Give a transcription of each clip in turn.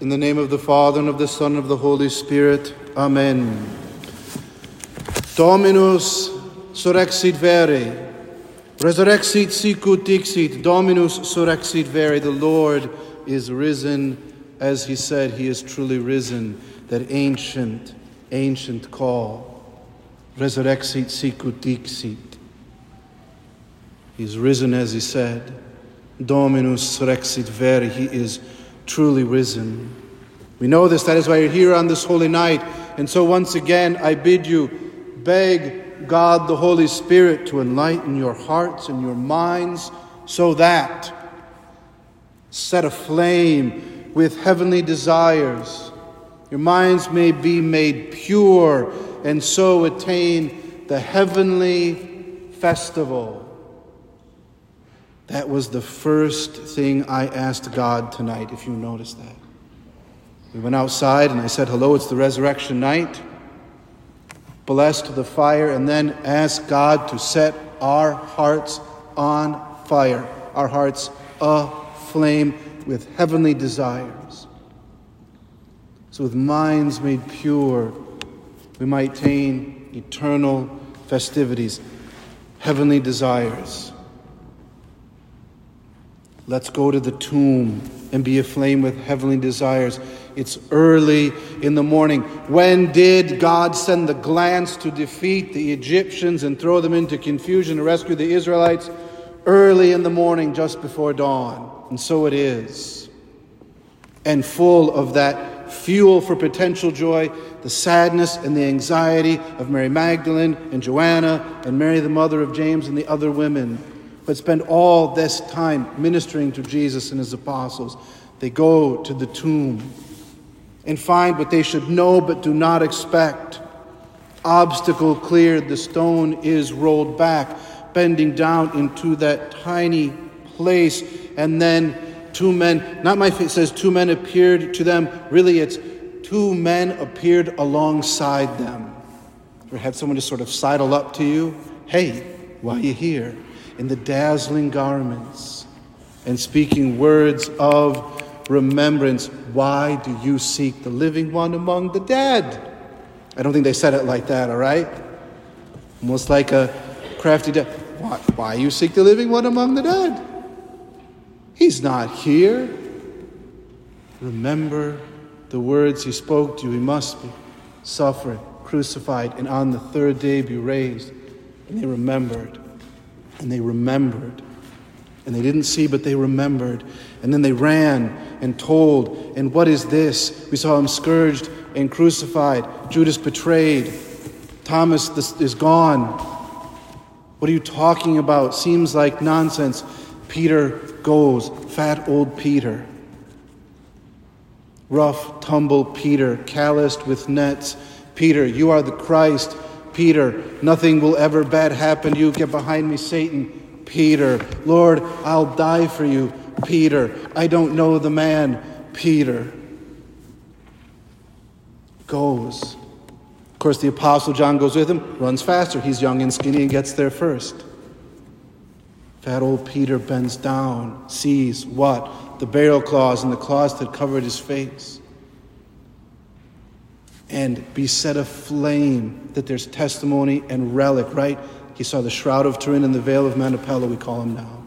In the name of the Father, and of the Son, and of the Holy Spirit. Amen. Dominus surrexit vere. Resurrexit sicut dixit. Dominus surrexit vere. The Lord is risen. As he said, he is truly risen. That ancient, ancient call. Resurrexit sicut dixit. He's risen as he said. Dominus surrexit vere. He is truly risen. We know this, that is why you're here on this holy night. And so, once again, I bid you beg God the Holy Spirit to enlighten your hearts and your minds so that, set aflame with heavenly desires, your minds may be made pure and so attain the heavenly festival. That was the first thing I asked God tonight, if you notice that. We went outside and I said, Hello, it's the resurrection night. Blessed the fire, and then asked God to set our hearts on fire, our hearts aflame with heavenly desires. So, with minds made pure, we might attain eternal festivities, heavenly desires. Let's go to the tomb and be aflame with heavenly desires. It's early in the morning. When did God send the glance to defeat the Egyptians and throw them into confusion and rescue the Israelites? Early in the morning, just before dawn. And so it is. And full of that fuel for potential joy, the sadness and the anxiety of Mary Magdalene and Joanna and Mary, the mother of James, and the other women but spend all this time ministering to Jesus and his apostles. They go to the tomb and find what they should know but do not expect. Obstacle cleared, the stone is rolled back, bending down into that tiny place, and then two men, not my face says two men appeared to them. Really, it's two men appeared alongside them. Ever had someone just sort of sidle up to you? Hey, why are you here? In the dazzling garments and speaking words of remembrance. Why do you seek the living one among the dead? I don't think they said it like that, all right? Almost like a crafty dead. Why, why you seek the living one among the dead? He's not here. Remember the words he spoke to you. He must be suffered, crucified, and on the third day be raised. And they remembered and they remembered. And they didn't see, but they remembered. And then they ran and told. And what is this? We saw him scourged and crucified. Judas betrayed. Thomas is gone. What are you talking about? Seems like nonsense. Peter goes. Fat old Peter. Rough, tumble Peter, calloused with nets. Peter, you are the Christ. Peter, nothing will ever bad happen to you. Get behind me, Satan. Peter, Lord, I'll die for you. Peter, I don't know the man. Peter goes. Of course, the Apostle John goes with him, runs faster. He's young and skinny and gets there first. Fat old Peter bends down, sees what? The burial cloths and the cloths that covered his face and be set aflame that there's testimony and relic, right? He saw the shroud of Turin and the veil of Manoppello, we call him now.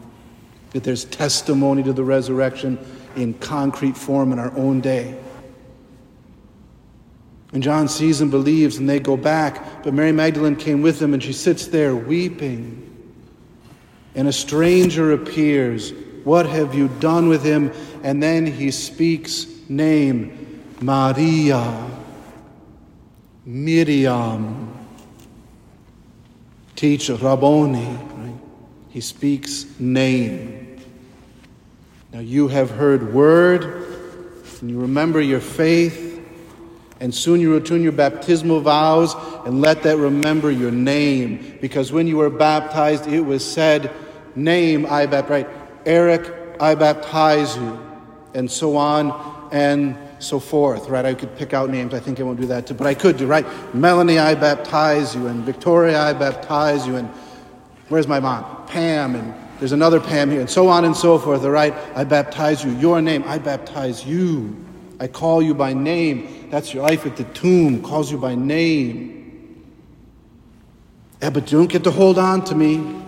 That there's testimony to the resurrection in concrete form in our own day. And John sees and believes, and they go back. But Mary Magdalene came with them, and she sits there weeping. And a stranger appears. What have you done with him? And then he speaks name, Maria. Miriam. Teach Rabboni. Right? He speaks name. Now you have heard word, and you remember your faith, and soon you return your baptismal vows, and let that remember your name. Because when you were baptized, it was said, Name I baptize, right? Eric, I baptize you, and so on and so forth, right? I could pick out names. I think I won't do that too, but I could do, right? Melanie, I baptize you, and Victoria, I baptize you, and where's my mom? Pam, and there's another Pam here, and so on and so forth, all right? I baptize you. Your name, I baptize you. I call you by name. That's your life at the tomb, calls you by name. Yeah, but you don't get to hold on to me.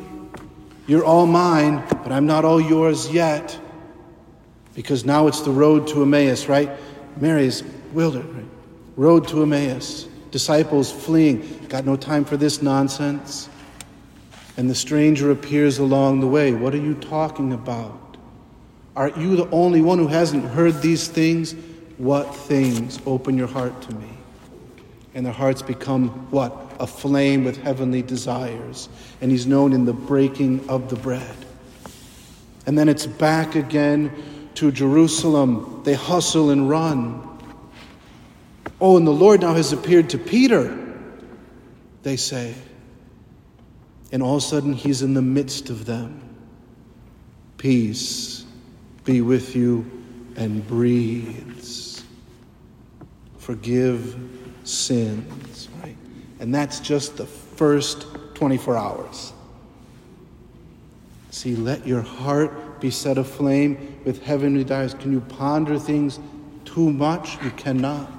You're all mine, but I'm not all yours yet. Because now it's the road to Emmaus, right? Mary's wilder. Road to Emmaus. Disciples fleeing. Got no time for this nonsense. And the stranger appears along the way. What are you talking about? Aren't you the only one who hasn't heard these things? What things? Open your heart to me. And their hearts become what? A flame with heavenly desires. And he's known in the breaking of the bread. And then it's back again to Jerusalem. They hustle and run. Oh, and the Lord now has appeared to Peter, they say. And all of a sudden, he's in the midst of them. Peace be with you and breathes forgive sins, right? And that's just the first 24 hours. See, let your heart be set aflame with heavenly desires. Can you ponder things too much? You cannot.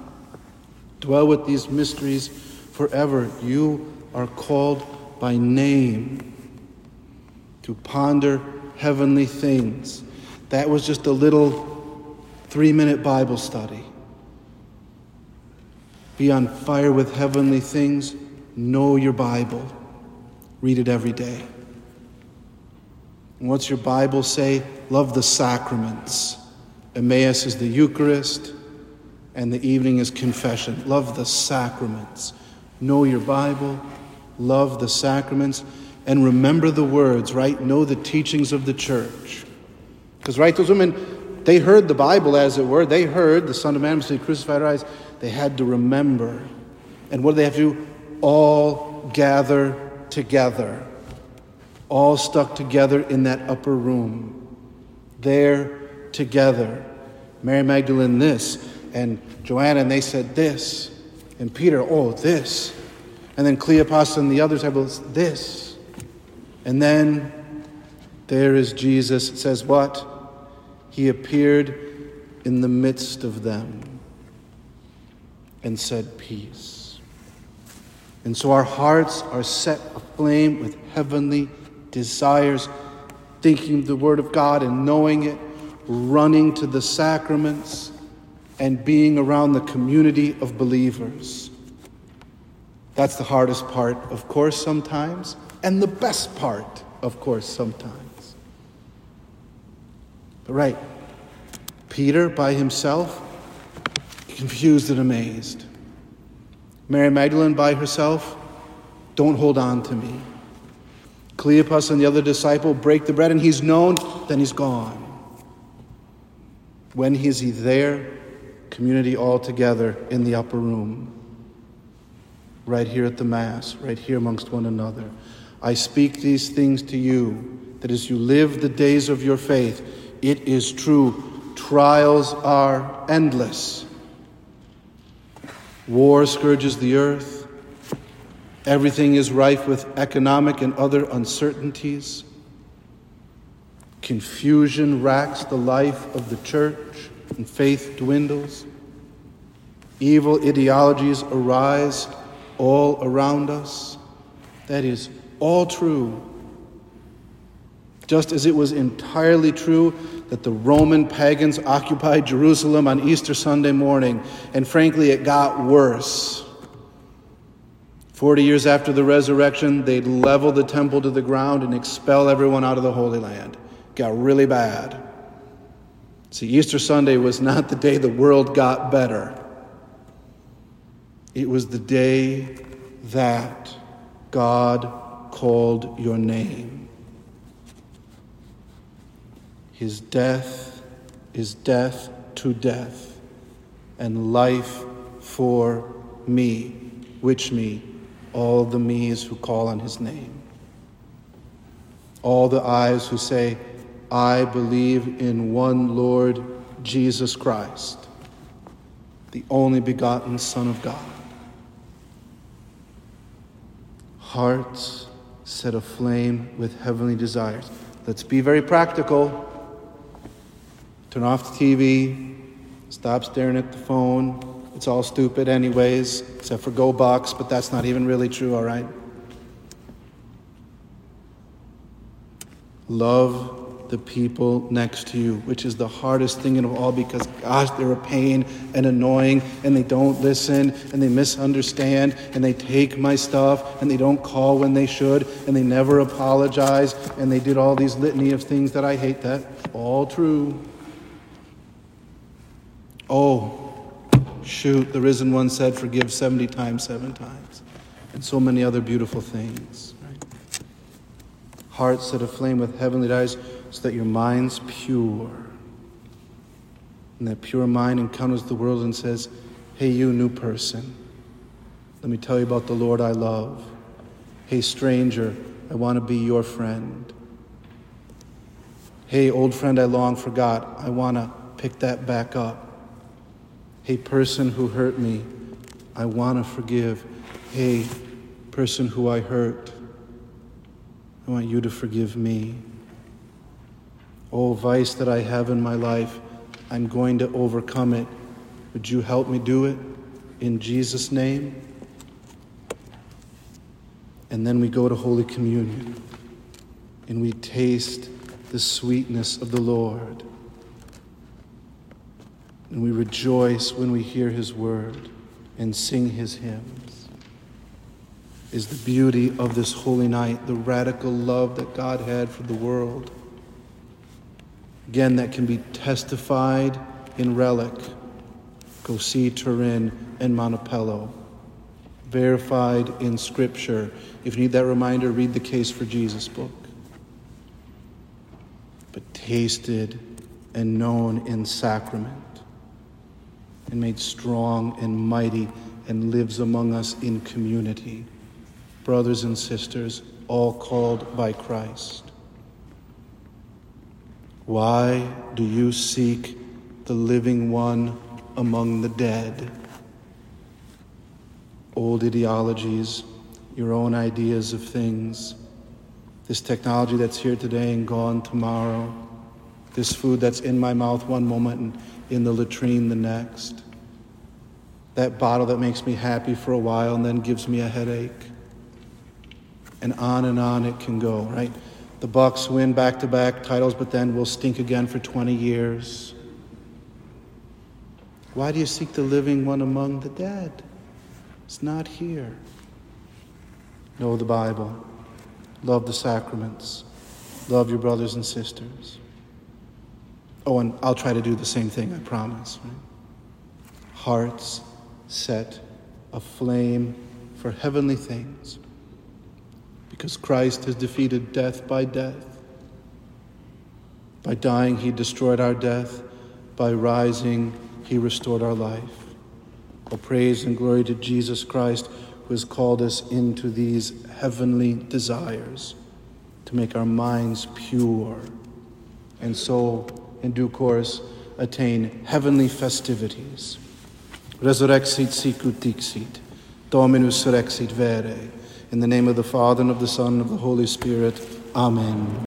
Dwell with these mysteries forever. You are called by name to ponder heavenly things. That was just a little three minute Bible study. Be on fire with heavenly things. Know your Bible. Read it every day. And what's your Bible say? Love the sacraments. Emmaus is the Eucharist, and the evening is confession. Love the sacraments. Know your Bible. Love the sacraments. And remember the words, right? Know the teachings of the church. Because, right, those women, they heard the Bible as it were. They heard the Son of Man must be crucified, rise. They had to remember. And what do they have to do? All gather together. All stuck together in that upper room. There together. Mary Magdalene this, and Joanna, and they said this. And Peter, oh, this. And then Cleopas and the others have this. And then there is Jesus. It says what? He appeared in the midst of them and said, Peace. And so our hearts are set aflame with heavenly desires, thinking the Word of God and knowing it, running to the sacraments, and being around the community of believers. That's the hardest part, of course, sometimes, and the best part, of course, sometimes. But right, Peter by himself, confused and amazed. Mary Magdalene by herself, don't hold on to me. Cleopas and the other disciple break the bread, and he's known, then he's gone. When is he there? Community all together in the upper room, right here at the Mass, right here amongst one another. I speak these things to you, that as you live the days of your faith, it is true. Trials are endless. War scourges the earth. Everything is rife with economic and other uncertainties. Confusion racks the life of the church, and faith dwindles. Evil ideologies arise all around us. That is all true. Just as it was entirely true that the Roman pagans occupied Jerusalem on Easter Sunday morning, and frankly, it got worse. Forty years after the resurrection, they'd level the temple to the ground and expel everyone out of the Holy Land. Got really bad. See, Easter Sunday was not the day the world got better, it was the day that God called your name. His death is death to death, and life for me, which me, all the me's who call on his name. All the eyes who say, I believe in one Lord Jesus Christ, the only begotten Son of God. Hearts set aflame with heavenly desires. Let's be very practical. Turn off the TV, Stop staring at the phone. It's all stupid, anyways, except for Go Box, but that's not even really true, all right? Love the people next to you, which is the hardest thing of all because, gosh, they're a pain and annoying and they don't listen and they misunderstand and they take my stuff and they don't call when they should and they never apologize and they did all these litany of things that I hate. That all true. Oh, shoot, the risen one said, forgive 70 times, seven times, and so many other beautiful things. Right? Hearts set aflame with heavenly desires so that your mind's pure. And that pure mind encounters the world and says, Hey, you new person, let me tell you about the Lord I love. Hey, stranger, I want to be your friend. Hey, old friend I long forgot, I want to pick that back up. Hey, person who hurt me, I want to forgive. Hey, person who I hurt, I want you to forgive me. Oh, vice that I have in my life, I'm going to overcome it. Would you help me do it in Jesus' name? And then we go to Holy Communion and we taste the sweetness of the Lord. And we rejoice when we hear His word and sing His hymns. Is the beauty of this holy night, the radical love that God had for the world Again, that can be testified in relic. Go see Turin and Manoppello. Verified in Scripture. If you need that reminder, read the Case for Jesus book. But tasted and known in sacrament, and made strong and mighty, and lives among us in community. Brothers and sisters, all called by Christ. Why do you seek the living one among the dead? Old ideologies, your own ideas of things, this technology that's here today and gone tomorrow, this food that's in my mouth one moment and in the latrine the next, that bottle that makes me happy for a while and then gives me a headache. And on and on it can go, right? The Bucks win back-to-back titles, but then will stink again for 20 years. Why do you seek the living one among the dead? It's not here. Know the Bible. Love the sacraments. Love your brothers and sisters. Oh, and I'll try to do the same thing, I promise. Right? Hearts set aflame for heavenly things because Christ has defeated death by death. By dying, he destroyed our death. By rising, he restored our life. All praise and glory to Jesus Christ, who has called us into these heavenly desires to make our minds pure, and so, in due course, attain heavenly festivities. Resurrexit sicut dixit, Dominus surrexit vere. In the name of the Father, and of the Son, and of the Holy Spirit. Amen.